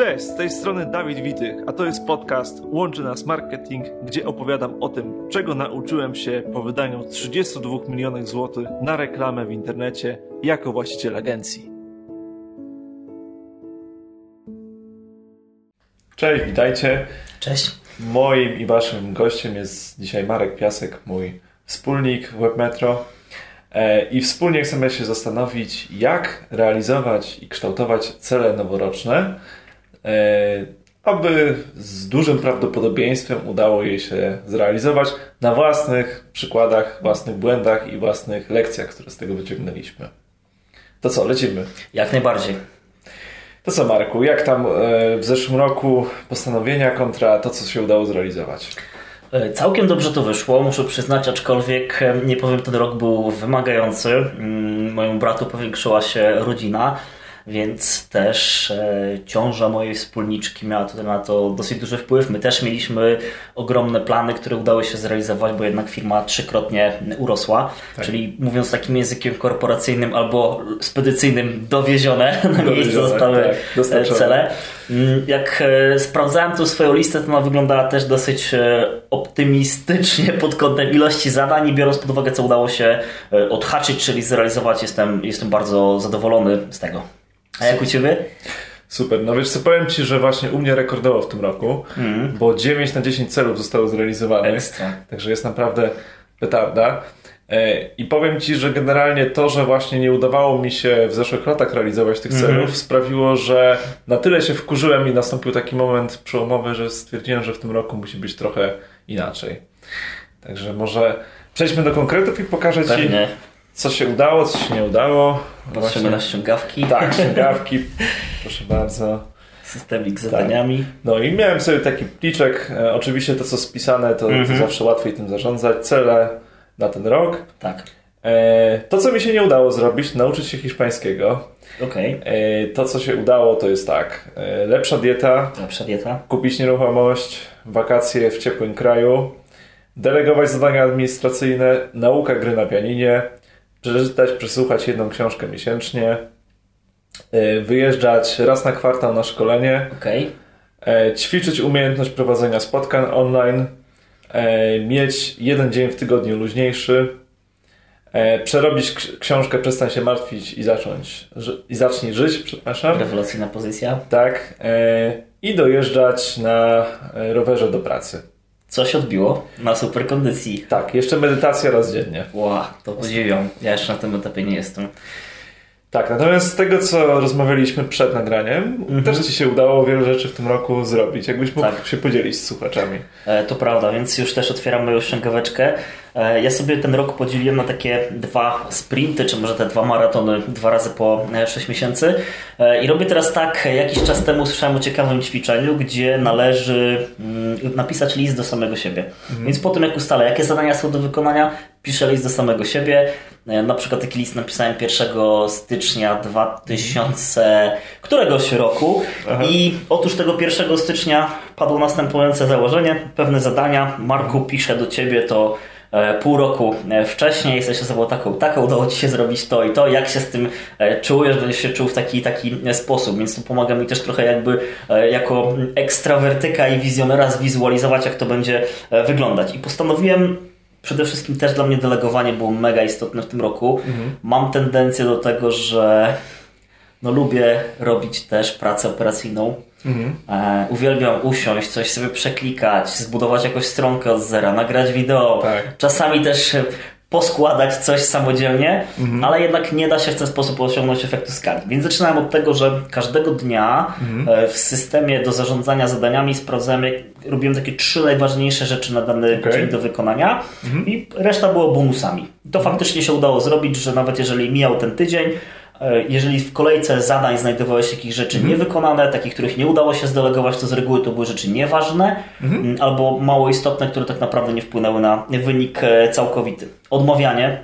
Cześć, z tej strony Dawid Witych, a to jest podcast Łączy Nas Marketing, gdzie opowiadam o tym, czego nauczyłem się po wydaniu 32 milionów złotych na reklamę w internecie jako właściciel agencji. Cześć, witajcie. Cześć. Moim i waszym gościem jest dzisiaj Marek Piasek, mój wspólnik WebMetro. E, I wspólnie chcemy się zastanowić, jak realizować i kształtować cele noworoczne, aby z dużym prawdopodobieństwem udało je się zrealizować na własnych przykładach, własnych błędach i własnych lekcjach, które z tego wyciągnęliśmy. To co, lecimy? Jak najbardziej. To co, Marku, jak tam e, w zeszłym roku postanowienia kontra to, co się udało zrealizować? E, całkiem dobrze to wyszło, muszę przyznać, aczkolwiek e, nie powiem, ten rok był wymagający. Mm, Mojemu bratu powiększyła się rodzina, więc też e, ciąża mojej wspólniczki miała tutaj na to dosyć duży wpływ. My też mieliśmy ogromne plany, które udało się zrealizować, bo jednak firma trzykrotnie urosła. Tak. Czyli mówiąc takim językiem korporacyjnym albo spedycyjnym, dowiezione na miejsce zostały tak, e, cele. Mm, Jak e, sprawdzałem tu swoją listę, to ona wyglądała też dosyć optymistycznie pod kątem ilości zadań i biorąc pod uwagę, co udało się odhaczyć, czyli zrealizować, jestem, jestem bardzo zadowolony z tego. A jak u Ciebie? Super, no wiesz co, powiem Ci, że właśnie u mnie rekordowo w tym roku, bo 9 na 10 celów zostało zrealizowanych, Ekstra. także jest naprawdę petarda. E, I powiem Ci, że generalnie to, że właśnie nie udawało mi się w zeszłych latach realizować tych celów, sprawiło, że na tyle się wkurzyłem i nastąpił taki moment przełomowy, że stwierdziłem, że w tym roku musi być trochę inaczej. Także może przejdźmy do konkretów i pokażę Ci, Pewnie. Co się udało, co się nie udało. Patrzymy na ściągawki. Tak, ściągawki, proszę bardzo. Systemik z zadaniami. No i miałem sobie taki pliczek. E, oczywiście to, co spisane, to, Mhm. to zawsze łatwiej tym zarządzać. Cele na ten rok. Tak. E, to, co mi się nie udało zrobić, nauczyć się hiszpańskiego. Okej. E, to, co się udało, to jest tak. Lepsza dieta, Lepsza dieta. kupić nieruchomość, wakacje w ciepłym kraju, delegować zadania administracyjne, nauka gry na pianinie, przeczytać, przesłuchać jedną książkę miesięcznie, e, wyjeżdżać raz na kwartał na szkolenie, Okej. E, ćwiczyć umiejętność prowadzenia spotkań online, e, mieć jeden dzień w tygodniu luźniejszy, e, przerobić książkę Przestań się martwić i zacząć i zacznij żyć, przepraszam. Rewelacyjna pozycja. Tak. I dojeżdżać na rowerze do pracy. Co się odbiło na super kondycji. Tak, jeszcze medytacja raz dziennie. Ła, to podziwiam. Ja jeszcze na tym etapie nie jestem. Tak, natomiast z tego, co rozmawialiśmy przed nagraniem, też Ci się udało wiele rzeczy w tym roku zrobić. Jakbyś mógł Tak. się podzielić z słuchaczami. E, To prawda, więc już też otwieram moją ściągaweczkę. E, Ja sobie ten rok podzieliłem na takie dwa sprinty, czy może te dwa maratony, dwa razy po e, 6 miesięcy. E, I robię teraz tak, jakiś czas temu słyszałem o ciekawym ćwiczeniu, gdzie należy mm, napisać list do samego siebie. Więc po tym, jak ustalę, jakie zadania są do wykonania, piszę list do samego siebie. E, Na przykład taki list napisałem 1 stycznia 2000 któregoś roku i otóż tego 1 stycznia padło następujące założenie, pewne zadania. Marku, piszę do ciebie to e, pół roku e, wcześniej, jesteś osobą taką, taką, udało ci się zrobić to i to, jak się z tym czujesz, będziesz się czuł w taki taki sposób, więc to pomaga mi też trochę jakby jako ekstrawertyka i wizjonera zwizualizować, jak to będzie wyglądać. I postanowiłem Przede wszystkim też dla mnie delegowanie było mega istotne w tym roku. Mam tendencję do tego, że no lubię robić też pracę operacyjną. E, uwielbiam usiąść, coś sobie przeklikać, zbudować jakąś stronkę od zera, nagrać wideo. Tak. Czasami też poskładać coś samodzielnie, ale jednak nie da się w ten sposób osiągnąć efektu skali. Więc zaczynałem od tego, że każdego dnia e, w systemie do zarządzania zadaniami sprawdzałem, jak robiłem takie trzy najważniejsze rzeczy na dany Okej. dzień do wykonania i reszta było bonusami. To faktycznie się udało zrobić, że nawet jeżeli mijał ten tydzień, jeżeli w kolejce zadań znajdowały się jakieś rzeczy niewykonane, takich, których nie udało się zdelegować, to z reguły to były rzeczy nieważne m, albo mało istotne, które tak naprawdę nie wpłynęły na wynik e, całkowity. Odmawianie.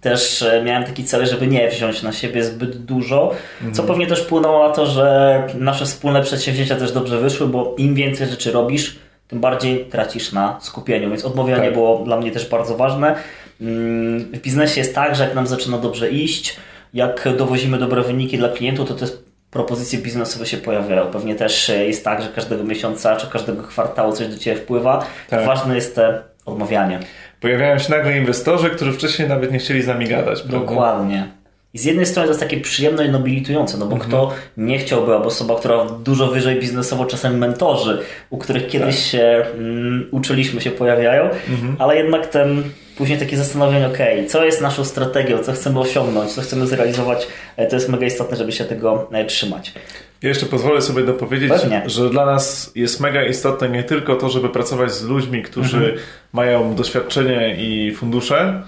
Też e, miałem taki cel, żeby nie wziąć na siebie zbyt dużo, co pewnie też wpłynęło na to, że nasze wspólne przedsięwzięcia też dobrze wyszły, bo im więcej rzeczy robisz, tym bardziej tracisz na skupieniu, więc odmawianie Tak. było dla mnie też bardzo ważne. Mm, W biznesie jest tak, że jak nam zaczyna dobrze iść, jak dowozimy dobre wyniki dla klientów, to jest propozycje biznesowe się pojawiają. Pewnie też jest tak, że każdego miesiąca czy każdego kwartału coś do Ciebie wpływa. Tak. Ważne jest te odmawianie. Pojawiają się nagle inwestorzy, którzy wcześniej nawet nie chcieli z nami gadać. Prawda? Dokładnie. I z jednej strony to jest takie przyjemne i nobilitujące, no bo mhm. kto nie chciałby, albo osoba, która dużo wyżej biznesowo, czasem mentorzy, u których kiedyś tak. się um, uczyliśmy, się pojawiają, mhm. ale jednak ten później takie zastanowienie, ok, co jest naszą strategią, co chcemy osiągnąć, co chcemy zrealizować, e, to jest mega istotne, żeby się tego e, trzymać. Ja jeszcze pozwolę sobie dopowiedzieć, Pewnie. że dla nas jest mega istotne nie tylko to, żeby pracować z ludźmi, którzy mhm. mają doświadczenie i fundusze,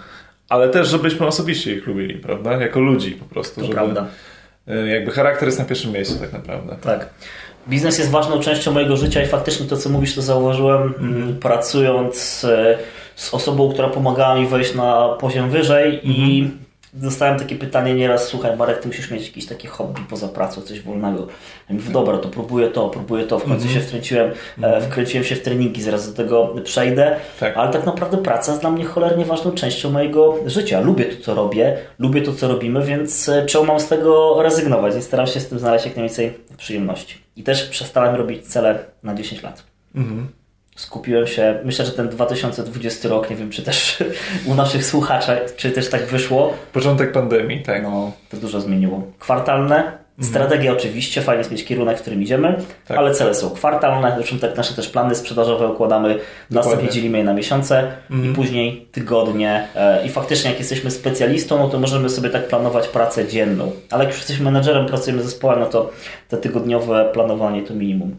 ale też, żebyśmy osobiście ich lubili, prawda? Jako ludzi po prostu. To żeby, prawda. E, jakby charakter jest na pierwszym miejscu tak naprawdę. Tak. Biznes jest ważną częścią mojego życia i faktycznie to, co mówisz, to zauważyłem mm. pracując z osobą, która pomagała mi wejść na poziom wyżej i mhm. dostałem takie pytanie nieraz, słuchaj Marek, ty musisz mieć jakieś takie hobby poza pracą, coś wolnego. Ja mówię, dobra, to próbuję to, próbuję to. W końcu mm -hmm. się wkręciłem, mm -hmm. wkręciłem się w treningi, zaraz do tego przejdę, tak. ale tak naprawdę praca jest dla mnie cholernie ważną częścią mojego życia. Lubię to, co robię, lubię to, co robimy, więc e, czemu mam z tego rezygnować? I staram się z tym znaleźć jak najwięcej przyjemności. I też przestałem robić cele na 10 lat. -hmm skupiłem się, myślę, że ten 2020 rok, nie wiem, czy też u naszych słuchaczy, czy też tak wyszło. Początek pandemii, tak. No, to dużo zmieniło. Kwartalne, mhm. strategia oczywiście, fajnie jest mieć kierunek, w którym idziemy, tak. ale cele są kwartalne, zresztą tak nasze też plany sprzedażowe układamy, następnie dzielimy je na miesiące mhm. i później tygodnie e, i faktycznie jak jesteśmy specjalistą, no to możemy sobie tak planować pracę dzienną, ale jak już jesteśmy menedżerem, pracujemy z zespołem, no to te tygodniowe planowanie to minimum.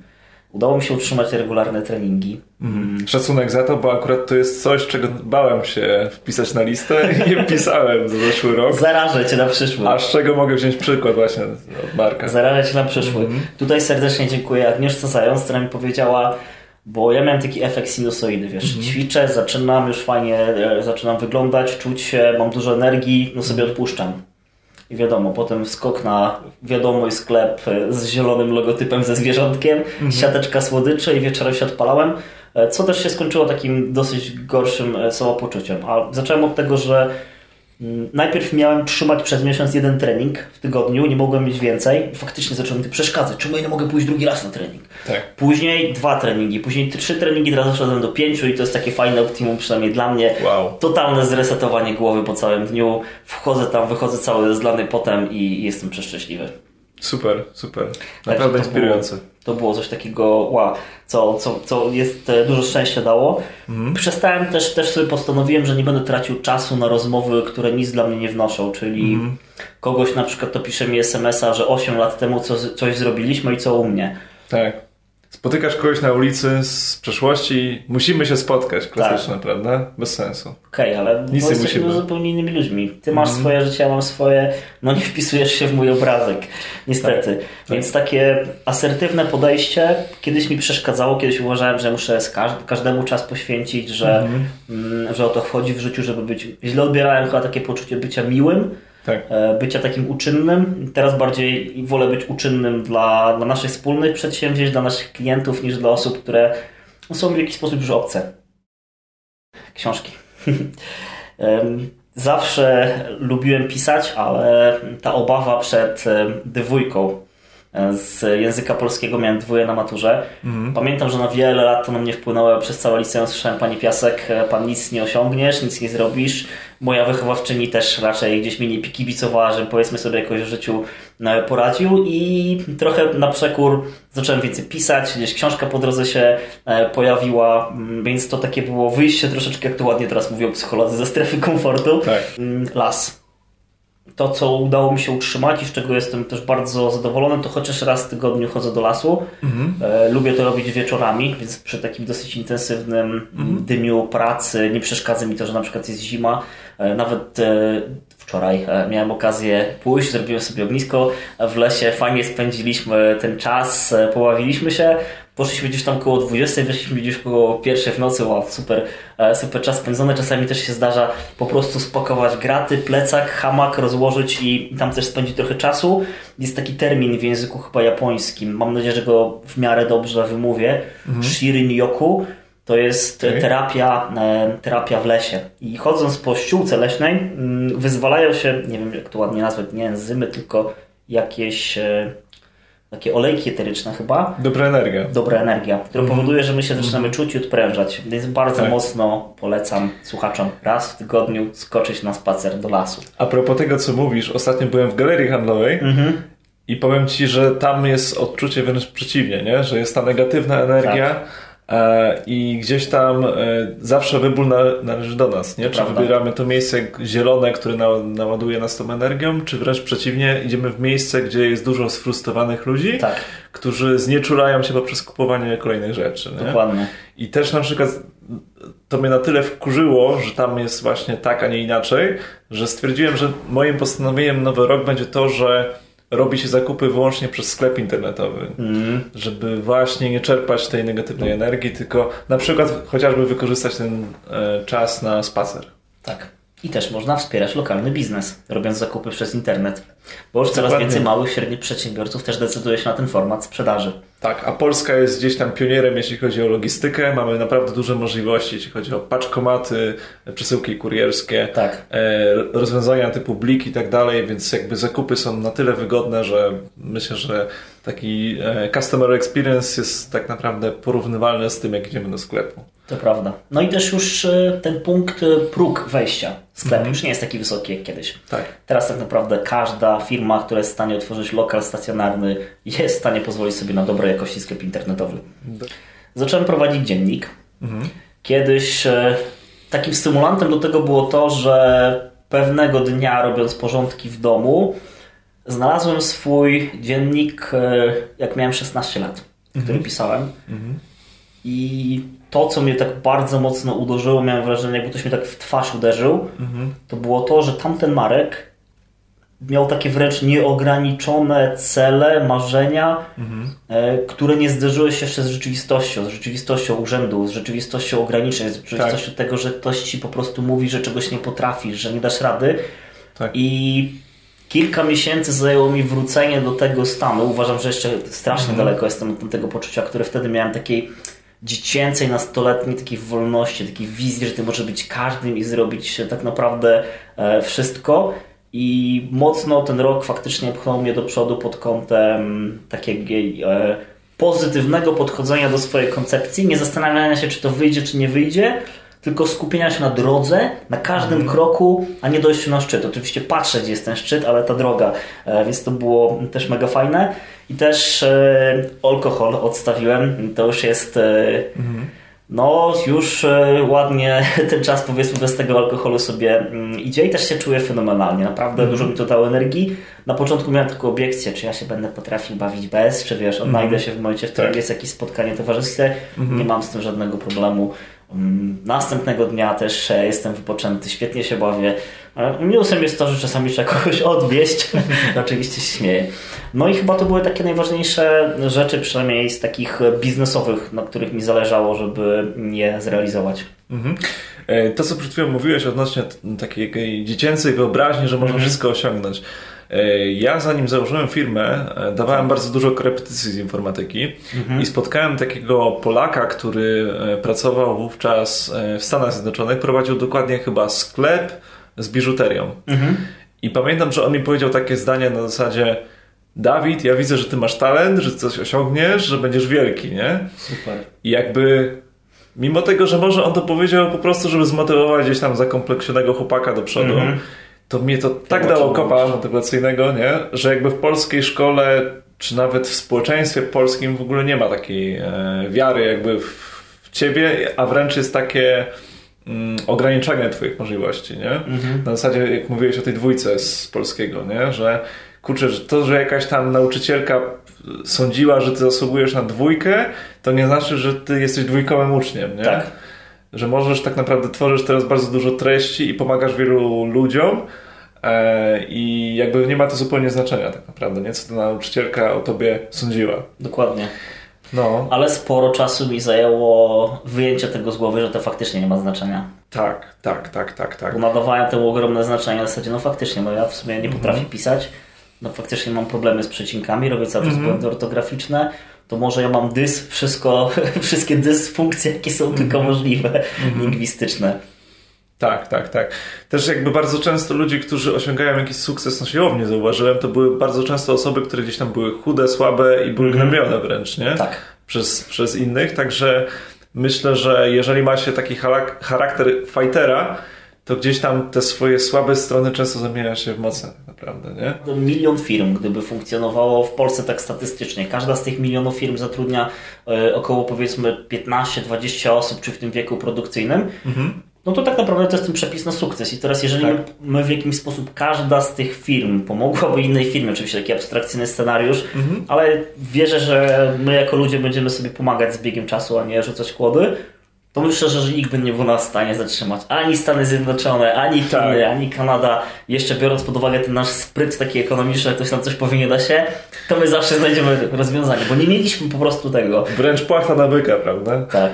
Udało mi się utrzymać regularne treningi. Mhm. Szacunek za to, bo akurat to jest coś, czego bałem się wpisać na listę i nie wpisałem za zeszły rok. Zarażę cię na przyszły. A z czego mogę wziąć przykład właśnie od Marka. Zarażę cię na przyszły. Mhm. Tutaj serdecznie dziękuję Agnieszce Zając, która mi powiedziała, bo ja miałem taki efekt sinusoidy, wiesz, mhm. ćwiczę, zaczynam już fajnie, e, zaczynam wyglądać, czuć się, mam dużo energii, no sobie odpuszczam. I wiadomo, potem skok na wiadomość sklep z zielonym logotypem ze zwierzątkiem, mhm. siateczka słodyczy i wieczorem się odpalałem, e, co też się skończyło takim dosyć gorszym e, samopoczuciem. A zacząłem od tego, że najpierw miałem trzymać przez miesiąc jeden trening w tygodniu, nie mogłem mieć więcej. Faktycznie zacząłem mi to przeszkadzać. Czemu ja nie mogę pójść drugi raz na trening? Tak. Później dwa treningi, później trzy treningi, teraz doszedłem do pięciu i to jest takie fajne optimum, przynajmniej dla mnie. Wow. Totalne zresetowanie głowy po całym dniu. Wchodzę tam, wychodzę cały zlany potem i jestem przeszczęśliwy. Super, super. Naprawdę inspirujące. To było coś takiego, wow, co, co, co jest e, dużo szczęścia dało. Mhm. Przestałem też, też sobie postanowiłem, że nie będę tracił czasu na rozmowy, które nic dla mnie nie wnoszą, czyli mhm. kogoś na przykład to pisze mi smsa, że 8 lat temu co, coś zrobiliśmy i co u mnie. Tak spotykasz kogoś na ulicy z przeszłości, musimy się spotkać, klasyczne, tak. prawda? Bez sensu. Okej, okay, ale Nic nie musimy. zupełnie innymi ludźmi. Ty masz mm. swoje życie, ja mam swoje, no nie wpisujesz się w mój obrazek, niestety. Tak. Więc tak. takie asertywne podejście kiedyś mi przeszkadzało, kiedyś uważałem, że muszę każdemu czas poświęcić, że, mm. że o to chodzi w życiu, żeby być... Źle odbierałem chyba takie poczucie bycia miłym, tak. E, bycia takim uczynnym. Teraz bardziej wolę być uczynnym dla, dla naszych wspólnych przedsięwzięć, dla naszych klientów, niż dla osób, które są w jakiś sposób już obce. Książki. Zawsze lubiłem pisać, ale ta obawa przed dwójką z języka polskiego miałem dwoje na maturze. Mhm. Pamiętam, że na wiele lat to na mnie wpłynęło przez całe liceum. Słyszałem Pani Piasek, Pan nic nie osiągniesz, nic nie zrobisz. Moja wychowawczyni też raczej gdzieś mi nie kibicowała, że powiedzmy sobie jakoś w życiu e, poradził i trochę na przekór zacząłem więcej pisać, gdzieś książka po drodze się e, pojawiła, mm, więc to takie było wyjście troszeczkę, jak to ładnie teraz mówią psycholodzy, ze strefy komfortu. Tak. Mm, las to, co udało mi się utrzymać i z czego jestem też bardzo zadowolony, to chociaż raz w tygodniu chodzę do lasu. Mhm. E, lubię to robić wieczorami, więc przy takim dosyć intensywnym mhm. dymiu pracy nie przeszkadza mi to, że na przykład jest zima. E, nawet e, wczoraj miałem okazję pójść, zrobiłem sobie ognisko w lesie, fajnie spędziliśmy ten czas, pobawiliśmy się. Poszliśmy gdzieś tam koło 20, weszliśmy gdzieś koło pierwszej w nocy, wow, super, e, super czas spędzony. Czasami też się zdarza po prostu spakować graty, plecak, hamak, rozłożyć i tam też spędzić trochę czasu. Jest taki termin w języku chyba japońskim, mam nadzieję, że go w miarę dobrze wymówię, mhm. shirin-yoku. To jest okay. terapia, e, terapia w lesie. I chodząc po ściółce leśnej, mm, wyzwalają się, nie wiem jak to ładnie nazwać, nie enzymy, tylko jakieś e, takie olejki eteryczne chyba. Dobra energia. Dobra energia, która mm. powoduje, że my się zaczynamy czuć i odprężać. Więc bardzo tak. mocno polecam słuchaczom raz w tygodniu skoczyć na spacer do lasu. A propos tego, co mówisz, ostatnio byłem w galerii handlowej mm-hmm. i powiem Ci, że tam jest odczucie wręcz przeciwnie, nie? że jest ta negatywna energia. Tak I gdzieś tam e, zawsze wybór należy do nas, nie? Czy Prawda. wybieramy to miejsce zielone, które naładuje nas tą energią, czy wręcz przeciwnie, idziemy w miejsce, gdzie jest dużo sfrustrowanych ludzi, tak. którzy znieczulają się poprzez kupowanie kolejnych rzeczy. Nie? Dokładnie. I też na przykład to mnie na tyle wkurzyło, że tam jest właśnie tak, a nie inaczej, że stwierdziłem, że moim postanowieniem nowy rok będzie to, że robi się zakupy wyłącznie przez sklep internetowy, mm. żeby właśnie nie czerpać tej negatywnej energii, tylko na przykład chociażby wykorzystać ten e, czas na spacer. Tak. I też można wspierać lokalny biznes, robiąc zakupy przez internet. Bo już coraz Dokładnie. więcej małych, średnich przedsiębiorców też decyduje się na ten format sprzedaży. Tak, a Polska jest gdzieś tam pionierem, jeśli chodzi o logistykę. Mamy naprawdę duże możliwości, jeśli chodzi o paczkomaty, przesyłki kurierskie, tak. E, rozwiązania typu blik i tak dalej, więc jakby zakupy są na tyle wygodne, że myślę, że taki e, customer experience jest tak naprawdę porównywalny z tym, jak idziemy do sklepu. To prawda. No i też już e, ten punkt, e, próg wejścia w sklep mm. już nie jest taki wysoki jak kiedyś. Tak. Teraz tak naprawdę każda firma, która jest w stanie otworzyć lokal stacjonarny, jest w stanie pozwolić sobie na dobrej jakości sklep internetowy. Zacząłem prowadzić dziennik. Mm. Kiedyś e, takim stymulantem do tego było to, że pewnego dnia robiąc porządki w domu, znalazłem swój dziennik, jak miałem 16 lat, który mm -hmm. pisałem. -hmm. I to, co mnie tak bardzo mocno uderzyło, miałem wrażenie, jakby ktoś mnie tak w twarz uderzył, mhm. to było to, że tamten Marek miał takie wręcz nieograniczone cele, marzenia, mhm. e, które nie zderzyły się jeszcze z rzeczywistością, z rzeczywistością urzędu, z rzeczywistością ograniczeń, z rzeczywistością tak. tego, że ktoś ci po prostu mówi, że czegoś nie potrafisz, że nie dasz rady. Tak. I kilka miesięcy zajęło mi wrócenie do tego stanu. Uważam, że jeszcze strasznie mhm. daleko jestem od tego poczucia, które wtedy miałem takiej dziecięcej, nastoletniej takiej wolności, takiej wizji, że ty możesz być każdym i zrobić tak naprawdę e, wszystko. I mocno ten rok faktycznie pchnął mnie do przodu pod kątem takiego e, pozytywnego podchodzenia do swojej koncepcji, nie zastanawiania się, czy to wyjdzie, czy nie wyjdzie, tylko skupienia się na drodze, na każdym mm. kroku, a nie dojściu na szczyt. Oczywiście patrzę, gdzie jest ten szczyt, ale ta droga, e, więc to było też mega fajne. I też e, alkohol odstawiłem. To już jest. Mhm. No, już ładnie ten czas, powiedzmy, bez tego alkoholu sobie mm, idzie i też się czuję fenomenalnie. Naprawdę mhm. dużo mi to dało energii. Na początku miałem taką obiekcję, czy ja się będę potrafił bawić bez, czy wiesz, odnajdę mhm. się w momencie, w którym tak. jest jakieś spotkanie towarzyskie. Mhm. Nie mam z tym żadnego problemu. Następnego dnia też jestem wypoczęty, świetnie się bawię. Minusem jest to, że czasami trzeba kogoś odwieźć. Oczywiście się śmieję. No i chyba to były takie najważniejsze rzeczy, przynajmniej z takich biznesowych, na których mi zależało, żeby je zrealizować. Mhm. E, to, co przed chwilą mówiłeś odnośnie takiej dziecięcej wyobraźni, że można mhm. wszystko osiągnąć. E, ja zanim założyłem firmę, e, dawałem bardzo dużo korepetycji z informatyki mhm. i spotkałem takiego Polaka, który pracował wówczas w Stanach Zjednoczonych, prowadził dokładnie chyba sklep z biżuterią. Mhm. I pamiętam, że on mi powiedział takie zdanie na zasadzie Dawid, ja widzę, że ty masz talent, że coś osiągniesz, że będziesz wielki, nie? Super. I jakby mimo tego, że może on to powiedział po prostu, żeby zmotywować gdzieś tam zakompleksionego chłopaka do przodu, mm -hmm. To mnie to tak dało kopa motywacyjnego, nie? Że jakby w polskiej szkole, czy nawet w społeczeństwie polskim w ogóle nie ma takiej e, wiary jakby w, w ciebie, a wręcz jest takie mm, ograniczenie twoich możliwości, nie? -hmm. Na zasadzie, jak mówiłeś o tej dwójce z polskiego, nie? Że kurczę, że to, że jakaś tam nauczycielka sądziła, że ty zasługujesz na dwójkę, to nie znaczy, że ty jesteś dwójkowym uczniem, nie? Tak. Że możesz tak naprawdę tworzysz teraz bardzo dużo treści i pomagasz wielu ludziom e, i jakby nie ma to zupełnie znaczenia tak naprawdę, nie? Co ta nauczycielka o tobie sądziła. Dokładnie. No. Ale sporo czasu mi zajęło wyjęcie tego z głowy, że to faktycznie nie ma znaczenia. Tak, tak, tak, tak, tak. Bo nadawałem temu ogromne znaczenie w zasadzie, no faktycznie, no ja w sumie nie potrafię mm -hmm. pisać, no faktycznie mam problemy z przecinkami, robię cały czas mm -hmm. błędy ortograficzne, to może ja mam dys, wszystko, wszystkie dysfunkcje, jakie są mm -hmm. tylko możliwe, mm -hmm. lingwistyczne. Tak, tak, tak. Też jakby bardzo często ludzie, którzy osiągają jakiś sukces na siłowni, zauważyłem, to były bardzo często osoby, które gdzieś tam były chude, słabe i były mm. gnębione wręcz, nie? Tak. Przez, przez innych, także myślę, że jeżeli ma się taki charakter fightera, to gdzieś tam te swoje słabe strony często zamienia się w mocne, naprawdę, nie? Milion firm, gdyby funkcjonowało w Polsce tak statystycznie, każda z tych milionów firm zatrudnia e, około powiedzmy 15-20 osób, czy w tym wieku produkcyjnym, mhm no to tak naprawdę to jest ten przepis na sukces. I teraz, jeżeli tak. my w jakimś sposób każda z tych firm pomogłaby innej firmie, oczywiście taki abstrakcyjny scenariusz, mhm. ale wierzę, że my jako ludzie będziemy sobie pomagać z biegiem czasu, a nie rzucać kłody, to myślę, że nikt by nie był nas w stanie zatrzymać. Ani Stany Zjednoczone, ani Chiny, tak. ani Kanada. Jeszcze biorąc pod uwagę ten nasz spryt taki ekonomiczny, ktoś nam coś powie da się, to my zawsze znajdziemy rozwiązanie, bo nie mieliśmy po prostu tego. Wręcz płachta na byka, prawda? Tak.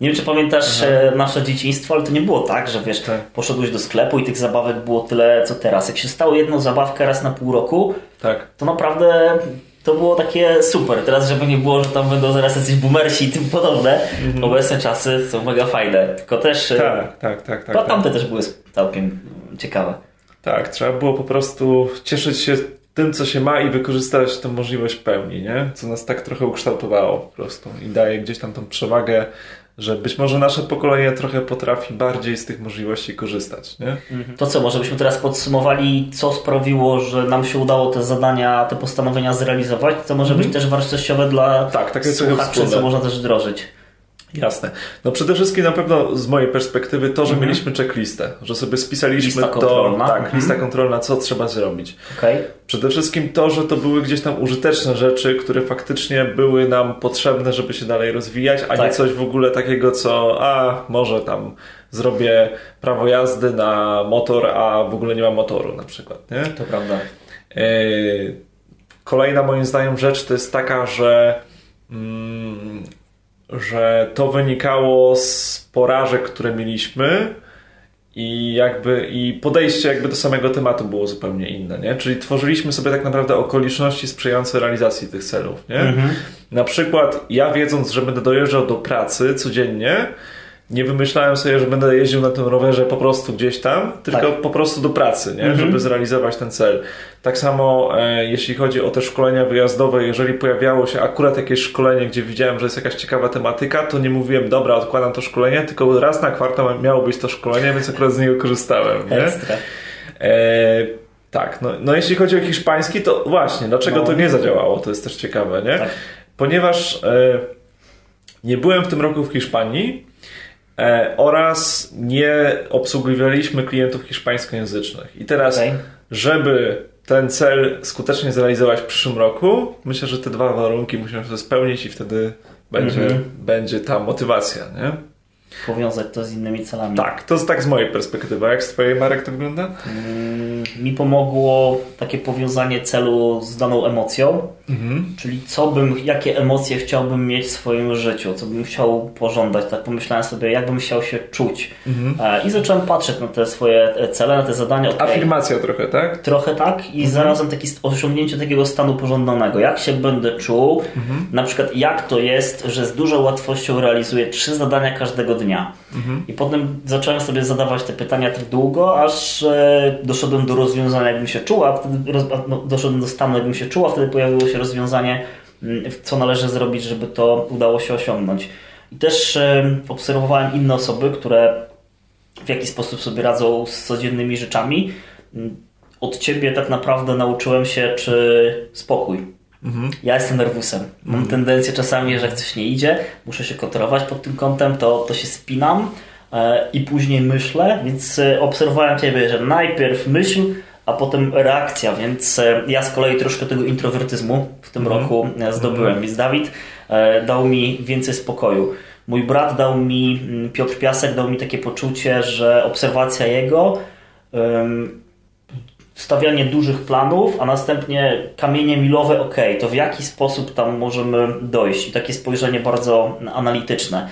Nie wiem, czy pamiętasz Aha. E, nasze dzieciństwo, ale to nie było tak, że wiesz, tak. poszedłeś do sklepu i tych zabawek było tyle, co teraz. Jak się stało jedną zabawkę raz na pół roku, tak. to naprawdę to było takie super. Teraz, żeby nie było, że tam będą zaraz jacyś boomersi i tym podobne, mhm. obecne czasy są mega fajne. Tylko też. E, tak, tak, tak. tak, tak. tamte też były całkiem ciekawe. Tak, trzeba było po prostu cieszyć się tym, co się ma i wykorzystać tę możliwość w pełni, nie? Co nas tak trochę ukształtowało po prostu i daje gdzieś tam tą przewagę że być może nasze pokolenie trochę potrafi bardziej z tych możliwości korzystać. Nie? Mhm. To co, może byśmy teraz podsumowali, co sprawiło, że nam się udało te zadania, te postanowienia zrealizować? To może mhm. być też wartościowe dla tak, takie słuchaczy, co można też wdrożyć. Jasne. No przede wszystkim na pewno z mojej perspektywy to, że mhm. mieliśmy checklistę, że sobie spisaliśmy lista to, kontrolna. tak, mhm. lista kontrolna, co trzeba zrobić. Okay. Przede wszystkim to, że to były gdzieś tam użyteczne rzeczy, które faktycznie były nam potrzebne, żeby się dalej rozwijać, a tak. nie coś w ogóle takiego, co a może tam zrobię prawo jazdy na motor, a w ogóle nie ma motoru na przykład, nie? To prawda. E, kolejna moim zdaniem rzecz to jest taka, że mm, że to wynikało z porażek, które mieliśmy i jakby i podejście jakby do samego tematu było zupełnie inne, nie? Czyli tworzyliśmy sobie tak naprawdę okoliczności sprzyjające realizacji tych celów, nie? Mhm. Na przykład ja wiedząc, że będę dojeżdżał do pracy codziennie, nie wymyślałem sobie, że będę jeździł na tym rowerze po prostu gdzieś tam, tylko tak. po prostu do pracy, nie? Mhm. żeby zrealizować ten cel. Tak samo e, jeśli chodzi o te szkolenia wyjazdowe, jeżeli pojawiało się akurat jakieś szkolenie, gdzie widziałem, że jest jakaś ciekawa tematyka, to nie mówiłem, dobra, odkładam to szkolenie, tylko raz na kwartał miało być to szkolenie, więc akurat z niego korzystałem. Nie? Ekstra. E, tak, no, no jeśli chodzi o hiszpański, to właśnie, dlaczego no. to nie zadziałało, to jest też ciekawe, nie? Tak. Ponieważ e, nie byłem w tym roku w Hiszpanii, oraz nie obsługiwaliśmy klientów hiszpańskojęzycznych. I teraz, okay. żeby ten cel skutecznie zrealizować w przyszłym roku, myślę, że te dwa warunki musimy sobie spełnić i wtedy będzie, mm -hmm. będzie ta motywacja, nie? Powiązać to z innymi celami. Tak, to jest tak z mojej perspektywy. Jak z twojej, Marek, to wygląda? Mm, mi pomogło takie powiązanie celu z daną emocją, mhm. czyli co bym, jakie emocje chciałbym mieć w swoim życiu, co bym chciał pożądać. Tak pomyślałem sobie, jak bym chciał się czuć. Mhm. E, I zacząłem patrzeć na te swoje e, cele, na te zadania. Okay. Afirmacja trochę, tak? Trochę tak i mhm. zarazem taki osiągnięcie takiego stanu pożądanego. Jak się będę czuł, mhm. na przykład jak to jest, że z dużą łatwością realizuję trzy zadania każdego dnia. Mhm. I potem zacząłem sobie zadawać te pytania tak długo, aż e, doszedłem do rozwiązania, jakbym się czuła, wtedy roz, no, doszedłem do stanu, jakbym się czuła, wtedy pojawiło się rozwiązanie, mm, co należy zrobić, żeby to udało się osiągnąć. I też e, obserwowałem inne osoby, które w jaki sposób sobie radzą z codziennymi rzeczami. Mm, od ciebie tak naprawdę nauczyłem się, czy spokój Mhm. Ja jestem nerwusem. Mam mhm. tendencję czasami, że jak coś nie idzie, muszę się kontrolować pod tym kątem, to, to się spinam e, i później myślę, więc e, obserwowałem Ciebie, że najpierw myśl, a potem reakcja, więc e, ja z kolei troszkę tego introwertyzmu w tym mhm. roku zdobyłem, mhm. więc Dawid dał mi więcej spokoju. Mój brat dał mi, Piotr Piasek dał mi takie poczucie, że obserwacja jego stawianie dużych planów, a następnie kamienie milowe, ok, to w jaki sposób tam możemy dojść? I takie spojrzenie bardzo analityczne.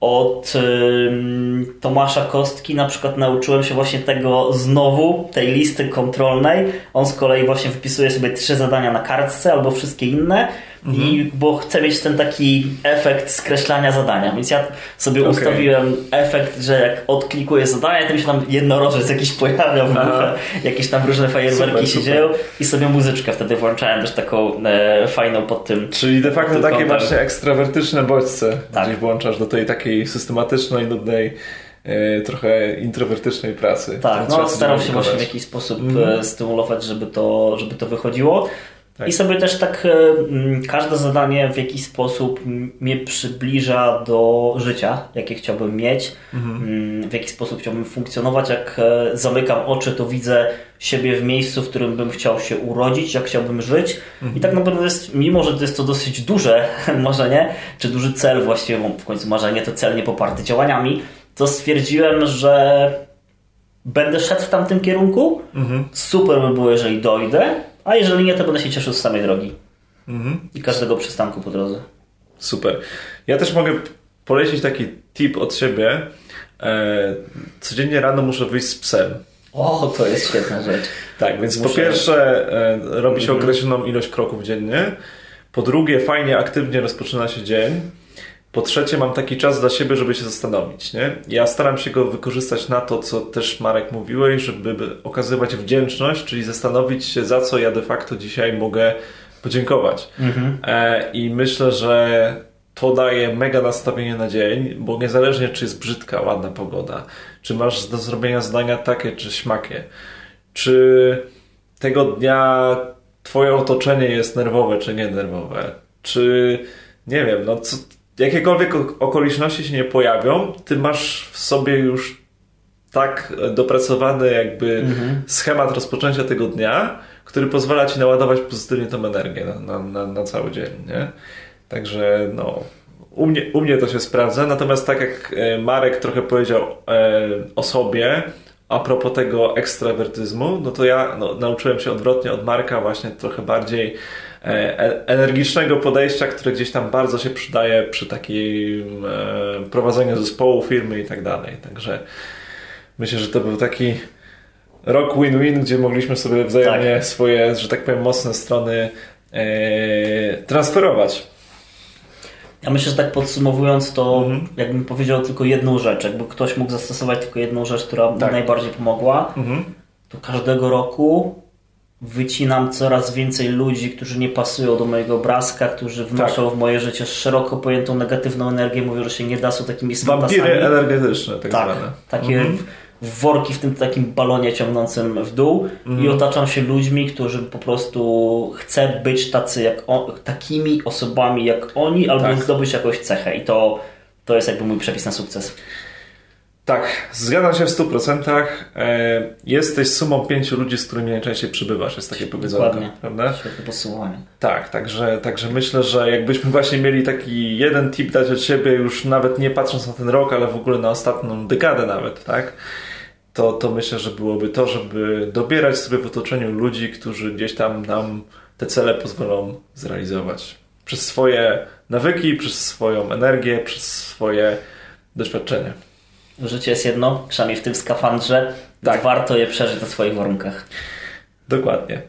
Od y, Tomasza Kostki na przykład nauczyłem się właśnie tego znowu, tej listy kontrolnej. On z kolei właśnie wypisuje sobie trzy zadania na kartce albo wszystkie inne mhm. i, bo chcę mieć ten taki efekt skreślania zadania, więc ja sobie okay. ustawiłem efekt, że jak odklikuję zadanie, to mi się tam jednorożec jakiś pojawia w ogóle, jakieś tam różne fajerwerki się dzieją i sobie muzyczkę wtedy włączałem też taką e, fajną pod tym. Czyli de facto takie kątem. właśnie ekstrawertyczne bodźce, tak. gdzieś włączasz do tej takiej systematycznej, nudnej e, trochę introwertycznej pracy. Tak, no staram się właśnie w jakiś sposób mm. stymulować, żeby to, żeby to wychodziło. Tak. I sobie też tak e, każde zadanie w jakiś sposób mnie przybliża do życia, jakie chciałbym mieć, mhm. w jaki sposób chciałbym funkcjonować. Jak e, zamykam oczy, to widzę siebie w miejscu, w którym bym chciał się urodzić, jak chciałbym żyć. Mhm. I tak naprawdę jest, mimo że to jest to dosyć duże marzenie, czy duży cel właściwie, bo w końcu marzenie to cel nie poparty działaniami, to stwierdziłem, że będę szedł w tamtym kierunku. Mhm. Super by było, jeżeli dojdę a jeżeli nie, to będę się cieszył z samej drogi. Mhm. I każdego przystanku po drodze. Super. Ja też mogę polecić taki tip od siebie. E, codziennie rano muszę wyjść z psem. O, to jest świetna rzecz. Tak, więc muszę... po pierwsze e, robi się mhm. określoną ilość kroków dziennie. Po drugie, fajnie, aktywnie rozpoczyna się dzień. Po trzecie, mam taki czas dla siebie, żeby się zastanowić. Nie? Ja staram się go wykorzystać na to, co też Marek mówiłeś, żeby okazywać wdzięczność, czyli zastanowić się, za co ja de facto dzisiaj mogę podziękować. Mhm. E, I myślę, że to daje mega nastawienie na dzień, bo niezależnie czy jest brzydka, ładna pogoda, czy masz do zrobienia zdania takie czy śmakie, czy tego dnia twoje otoczenie jest nerwowe czy nie nerwowe, czy nie wiem, no co, jakiekolwiek okoliczności się nie pojawią, ty masz w sobie już tak dopracowany jakby mhm. schemat rozpoczęcia tego dnia, który pozwala ci naładować pozytywnie tą energię na, na, na, cały dzień, nie? Także no, u mnie, u mnie to się sprawdza, natomiast tak jak e, Marek trochę powiedział e, o sobie, a propos tego ekstrawertyzmu, no to ja no, nauczyłem się odwrotnie od Marka właśnie trochę bardziej energicznego podejścia, które gdzieś tam bardzo się przydaje przy takim e, prowadzeniu zespołu, firmy i tak dalej. Także myślę, że to był taki rok win-win, gdzie mogliśmy sobie wzajemnie tak. swoje, że tak powiem, mocne strony transferować. Ja myślę, że tak podsumowując to, mhm. jakbym powiedział tylko jedną rzecz, jakby ktoś mógł zastosować tylko jedną rzecz, która tak. najbardziej pomogła, mhm. to każdego roku wycinam coraz więcej ludzi, którzy nie pasują do mojego obrazka, którzy wnoszą tak. w moje życie szeroko pojętą negatywną energię, mówią, że się nie da, są takimi smatasami. Wampiry energetyczne, tak, tak zwane. Takie mhm. worki w tym takim balonie ciągnącym w dół mhm. i otaczam się ludźmi, którzy po prostu chcę być tacy jak on, takimi osobami jak oni, albo tak. zdobyć jakąś cechę i to, to jest jakby mój przepis na sukces. Tak, zgadzam się w 100%. E, jesteś sumą pięciu ludzi, z którymi najczęściej przybywasz, jest takie powiedzenie. Dokładnie. Prawda? Świetne podsumowanie. Tak, także, także myślę, że jakbyśmy właśnie mieli taki jeden tip dać od siebie, już nawet nie patrząc na ten rok, ale w ogóle na ostatnią dekadę nawet, tak? To, to myślę, że byłoby to, żeby dobierać sobie w otoczeniu ludzi, którzy gdzieś tam nam te cele pozwolą zrealizować. Przez swoje nawyki, przez swoją energię, przez swoje doświadczenie. Życie jest jedno, przynajmniej w tym skafandrze. Tak. Warto je przeżyć na swoich warunkach. Dokładnie.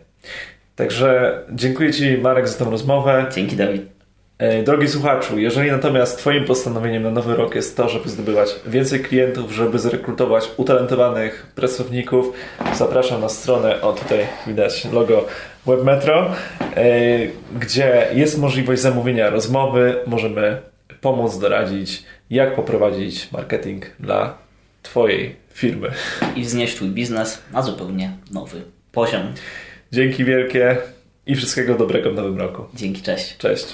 Także dziękuję Ci Marek za tę rozmowę. Dzięki Dawid. E, drogi słuchaczu, jeżeli natomiast Twoim postanowieniem na nowy rok jest to, żeby zdobywać więcej klientów, żeby zrekrutować utalentowanych pracowników, zapraszam na stronę, o tutaj widać logo WebMetro, e, gdzie jest możliwość zamówienia rozmowy, możemy pomóc, doradzić, jak poprowadzić marketing dla Twojej firmy. I wznieść Twój biznes na zupełnie nowy poziom. Dzięki wielkie i wszystkiego dobrego w nowym roku. Dzięki, cześć. Cześć.